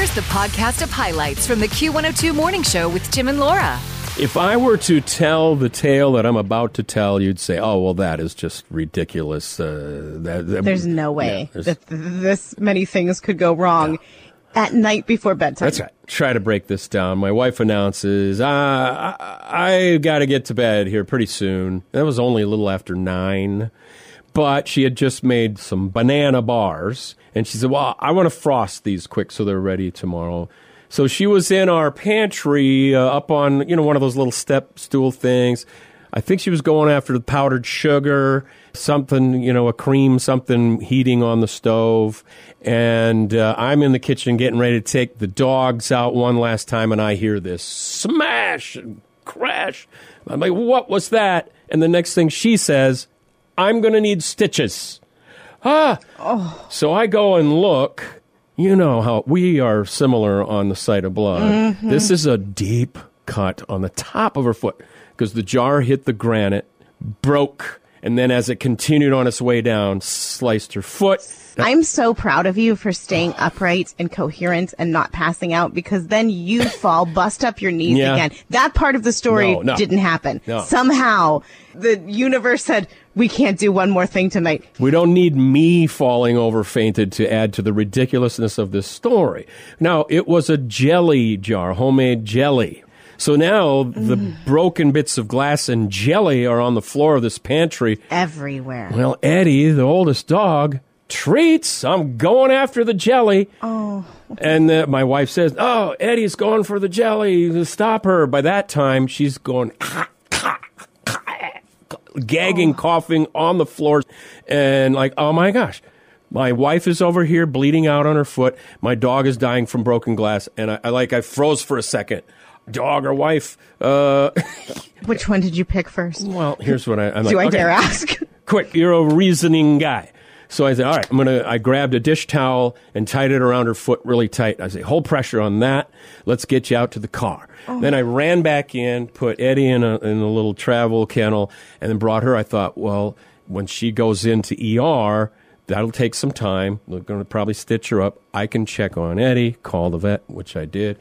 Here's the podcast of highlights from the Q102 Morning Show with Tim and Laura. If I were to tell the tale that I'm about to tell, you'd say, "Oh, well, that is just ridiculous." Uh, that, that- There's no way Yeah, there's- that th- this many things could go wrong at night before bedtime. That's right. Try to break this down. My wife announces, uh, I, I got to get to bed here pretty soon. That was only a little after nine. But she had just made some banana bars. And she said, Well, I want to frost these quick so they're ready tomorrow. So she was in our pantry uh, up on, you know, one of those little step stool things. I think she was going after the powdered sugar, something, you know, a cream, something heating on the stove. And uh, I'm in the kitchen getting ready to take the dogs out one last time, and I hear this smash and crash. I'm like, what was that? And the next thing she says, I'm going to need stitches. Ah. So I go and look. You know how we are similar on the sight of blood. This is a deep cut on the top of her foot because the jar hit the granite, broke, and then as it continued on its way down, sliced her foot. I'm so proud of you for staying upright and coherent and not passing out because then you fall, bust up your knees Yeah. again. That part of the story No, no. didn't happen. No. Somehow the universe said, we can't do one more thing tonight. We don't need me falling over fainted to add to the ridiculousness of this story. Now, it was a jelly jar, homemade jelly. So now the broken bits of glass and jelly are on the floor of this pantry. Everywhere. Well, Eddie, the oldest dog, treats. I'm going after the jelly. Oh. And uh, my wife says, Oh, Eddie's going for the jelly. Stop her. By that time, she's going gagging, coughing on the floor. And like, oh my gosh. My wife is over here bleeding out on her foot. My dog is dying from broken glass. And I, I like, I froze for a second. Dog or wife? Uh, Which one did you pick first? well, here's what I, I'm like. do I okay dare ask? quick, you're a reasoning guy. So I said, all right, I'm gonna. I grabbed a dish towel and tied it around her foot really tight. I say, hold pressure on that. Let's get you out to the car. Then I ran back in, put Eddie in a in a little travel kennel, and then brought her. I thought, well, when she goes into ER, that'll take some time. They're going to probably stitch her up. I can check on Eddie, call the vet, which I did.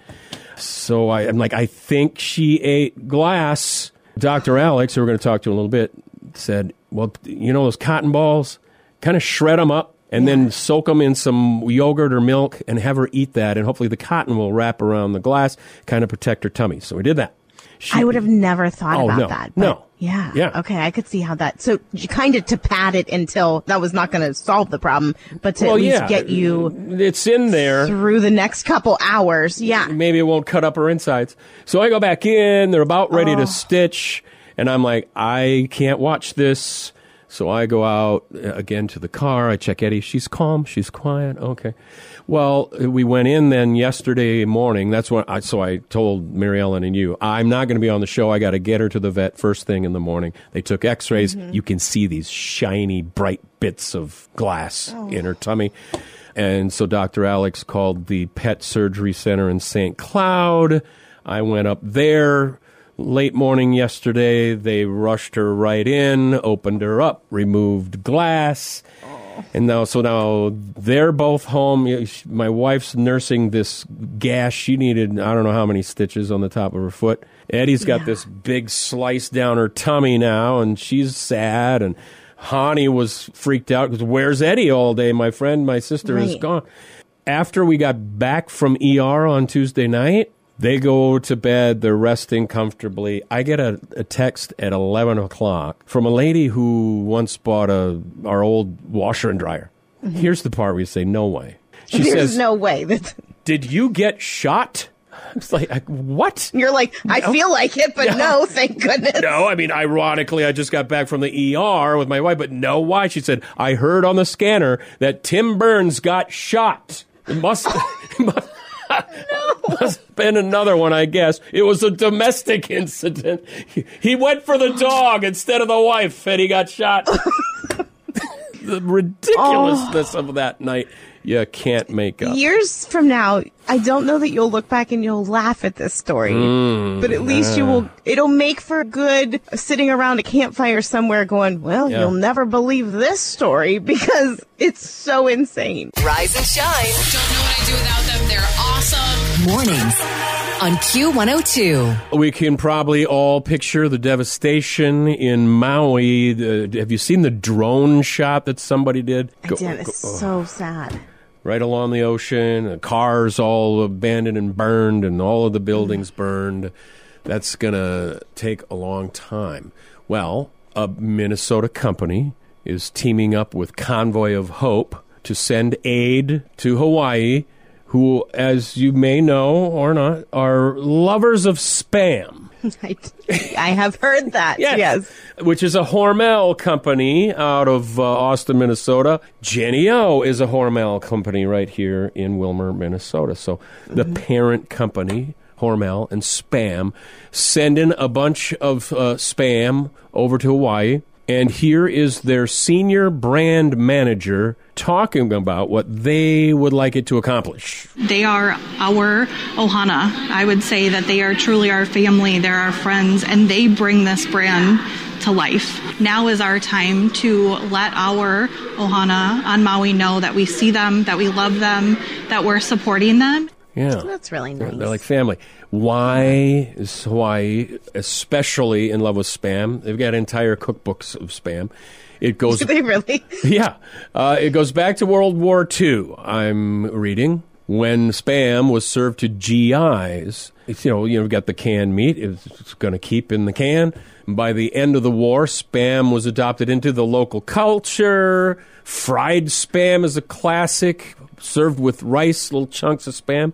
So I, I'm like, I think she ate glass. Dr. Alex, who we're going to talk to in a little bit, said, well, you know those cotton balls? Kind of shred them up and then soak them in some yogurt or milk and have her eat that. And hopefully the cotton will wrap around the glass, kind of protect her tummy. So we did that. She- I would have never thought Oh, about no. that. No. but Yeah. Yeah. Okay. I could see how that. So you kind of to pad it until that was not going to solve the problem, but to well, at least yeah, get you It's in there. through the next couple hours. Yeah. maybe it won't cut up her insides. So I go back in. They're about ready to oh. stitch, and I'm like, I can't watch this. So I go out uh, again to the car. I check Eddie. She's calm. She's quiet. Okay. Well, we went in then yesterday morning. That's when I, so I told Mary Ellen and you, I'm not going to be on the show. I got to get her to the vet first thing in the morning. They took x-rays. You can see these shiny, bright bits of glass in her tummy. And so Dr. Alex called the Pet Surgery Center in St. Cloud. I went up there late morning yesterday. They rushed her right in, opened her up, removed glass. And now, so now they're both home. You know, she- My wife's nursing this gash. She needed, I don't know how many stitches on the top of her foot. Eddie's got this big slice down her tummy now, and she's sad. And Hani was freaked out because where's Eddie all day? My friend, my sister is gone. After we got back from ER on Tuesday night, they go to bed. They're resting comfortably. I get a, a text at eleven o'clock from a lady who once bought a our old washer and dryer. Here's the part where you say, "No way." She There's says, no way "Did you get shot?" It's like, I- what? you're like, I feel like it, but no, thank goodness. No, I mean, ironically, I just got back from the ER with my wife, but no, why? She said, I heard on the scanner that Tim Burns got shot. It must, it must, must have been another one, I guess. It was a domestic incident. He, he went for the dog instead of the wife, and he got shot. the ridiculousness of that night, you can't make up. Years from now, I don't know that you'll look back and you'll laugh at this story, Mm, but at least you will, it'll make for good sitting around a campfire somewhere going, well, Yeah. you'll never believe this story because it's so insane. Rise and shine. Don't know what I do without them. They're awesome. Mornings on Q102. We can probably all picture the devastation in Maui. The, have you seen the drone shot that somebody did? I did. It's oh. so sad. right along the ocean. The cars all abandoned and burned, and all of the mm. buildings burned. That's going to take a long time. Well, a Minnesota company is teaming up with Convoy of Hope to send aid to Hawaii, who, as you may know or not, are lovers of spam. I, I have heard that. yes. Which is a Hormel company out of uh, Austin, Minnesota. Jennie-O is a Hormel company right here in Willmar, Minnesota. So the parent company, Hormel and Spam, sending a bunch of uh, spam over to Hawaii. And here is their senior brand manager talking about what they would like it to accomplish. They are our Ohana. I would say that they are truly our family, they're our friends, and they bring this brand to life. Now is our time to let our Ohana on Maui know that we see them, that we love them, that we're supporting them. Yeah. That's really nice. They're like family. Why is Hawaii especially in love with spam? They've got entire cookbooks of spam. It goes, Do they really? yeah, uh, it goes back to World War II. I'm reading when spam was served to GIs. It's, you know, you know, we've got the canned meat. It's going to keep in the can. By the end of the war, spam was adopted into the local culture. Fried spam is a classic, served with rice, little chunks of spam.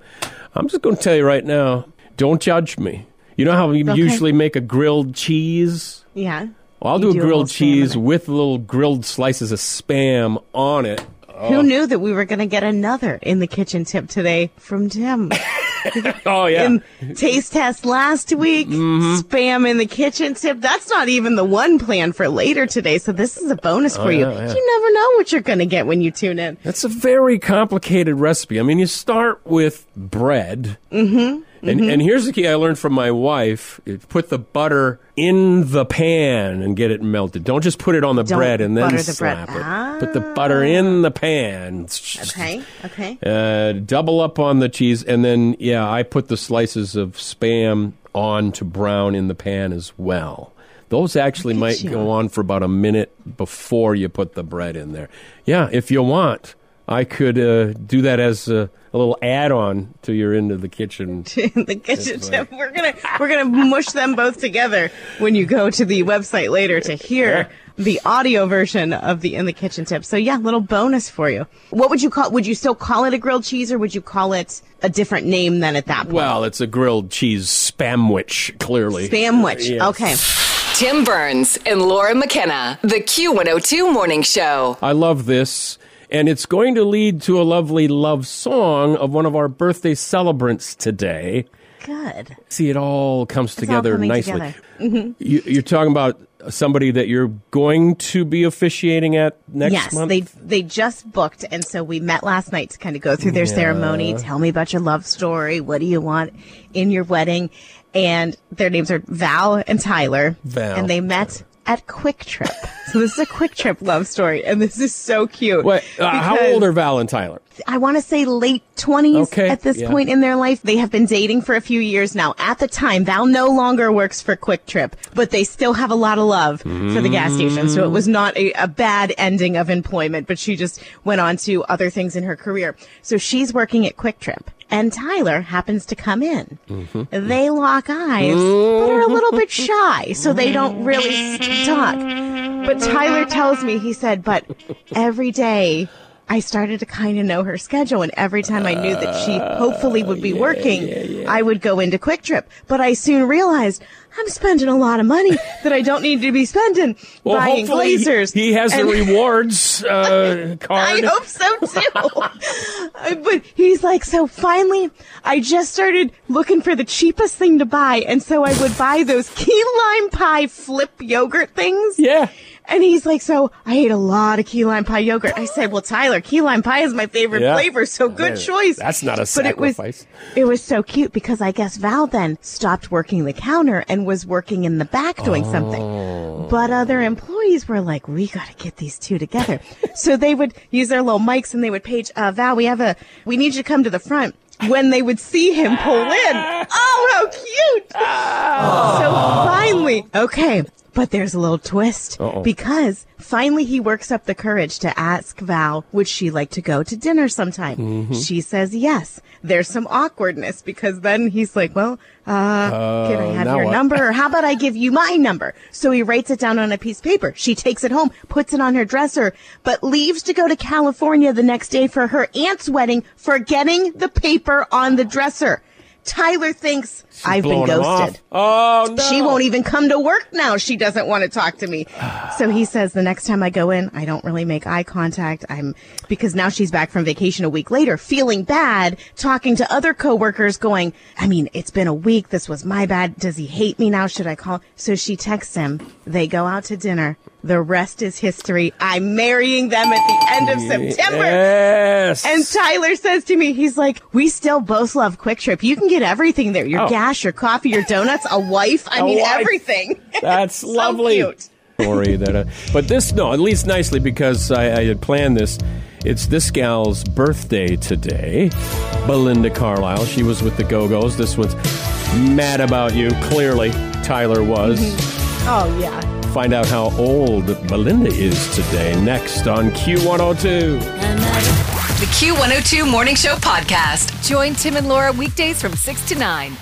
I'm just going to tell you right now, don't judge me. You know how we Okay. usually make a grilled cheese? Yeah. Well, I'll do do a grilled cheese with little grilled slices of spam on it. Who oh. knew that we were going to get another in the kitchen tip today from Tim? Oh yeah, In taste test last week, Mm-hmm. spam in the kitchen tip. That's not even the one plan for later today. So this is a bonus for you. Oh, yeah, yeah. You never know what you're going to get when you tune in. that's a very complicated recipe. I mean, you start with bread, mm-hmm. And and here's the key I learned from my wife: put the butter in the pan and get it melted. Don't just put it on the Don't bread and then butter the bread. slap it. Put the butter in the pan. Okay. Okay. Uh, double up on the cheese, and then yeah, I put the slices of spam on to brown in the pan as well. Those actually might you. go on for about a minute before you put the bread in there. Yeah, if you want, I could uh, do that as a, a little add-on to your into the kitchen. in the kitchen tip. We're gonna we're gonna mush them both together when you go to the website later to hear the audio version of the in the kitchen tip. So yeah, little bonus for you. What would you call? Would you still call it a grilled cheese, or would you call it a different name than at that point? Well, it's a grilled cheese spamwich, clearly. Spamwich. Yes. Okay. Tim Burns and Laura McKenna, the Q102 Morning Show. I love this. And it's going to lead to a lovely love song of one of our birthday celebrants today. Good. See, it all comes all together coming nicely. together. Mm-hmm. You, you're talking about somebody that you're going to be officiating at next yes, month? they they just booked, and so we met last night to kind of go through their ceremony. Tell me about your love story. What do you want in your wedding? And their names are Val and Tyler. Val. and they met at Kwik Trip. so this is a Kwik Trip love story, and this is so cute. Wait, uh, how old are Val and Tyler? I want to say late 20s Okay, at this yeah. point in their life. They have been dating for a few years now. At the time, Val no longer works for Kwik Trip, but they still have a lot of love for the gas station. So it was not a, a bad ending of employment, but she just went on to other things in her career. So she's working at Kwik Trip. And Tyler happens to come in. They lock eyes, but are a little bit shy, so they don't really talk. But Tyler tells me, he said, but every day I started to kind of know her schedule. And every time I knew that she hopefully would be uh, working, I would go into Kwik Trip. But I soon realized I'm spending a lot of money that I don't need to be spending Well, buying hopefully he- he has And- the rewards uh, I hope so too. Uh, but he's like, so finally, I just started looking for the cheapest thing to buy, and so I would buy those key lime pie flip yogurt things. Yeah. And he's like, so I ate a lot of key lime pie yogurt. I said, well, Tyler, key lime pie is my favorite Yeah. flavor, so good choice. that's not a But it was, sacrifice. it was so cute because I guess Val then stopped working the counter and was working in the back doing Oh. something. But other employees were like, we got to get these two together. so they would use their little mics and they would page, uh, Val, we have a, we need you to come to the front. when they would see him pull in. Oh, how cute! So finally, okay, but there's a little twist Uh-oh. because finally he works up the courage to ask Val, would she like to go to dinner sometime? Mm-hmm. She says yes. There's some awkwardness because then he's like, well, uh, can I have your what? number or how about I give you my number? So he writes it down on a piece of paper. She takes it home, puts it on her dresser, but leaves to go to California the next day for her aunt's wedding, forgetting the paper on the dresser. Tyler thinks I've been Blowing him off. ghosted. Oh no! She won't even come to work now. She doesn't want to talk to me. so he says the next time I go in, I don't really make eye contact. I'm because now she's back from vacation a week later, feeling bad, talking to other coworkers, going, I mean, it's been a week. This was my bad. Does he hate me now? Should I call? So she texts him. They go out to dinner. The rest is history. I'm marrying them at the end of September. Yes. And Tyler says to me, he's like, we still both love Kwik Trip. You can get everything there. Your Oh. gas, your coffee, your donuts, a wife. I A mean, wife. everything. That's So lovely. cute. Story that, uh, but this no, at least nicely because I, I had planned this. It's this gal's birthday today, Belinda Carlisle. She was with the Go Go's. This one's mad about you. Clearly, Tyler was. Oh, yeah. Find out how old Belinda is today. Next on Q102. The Q102 Morning Show podcast. Join Tim and Laura weekdays from 6 to 9.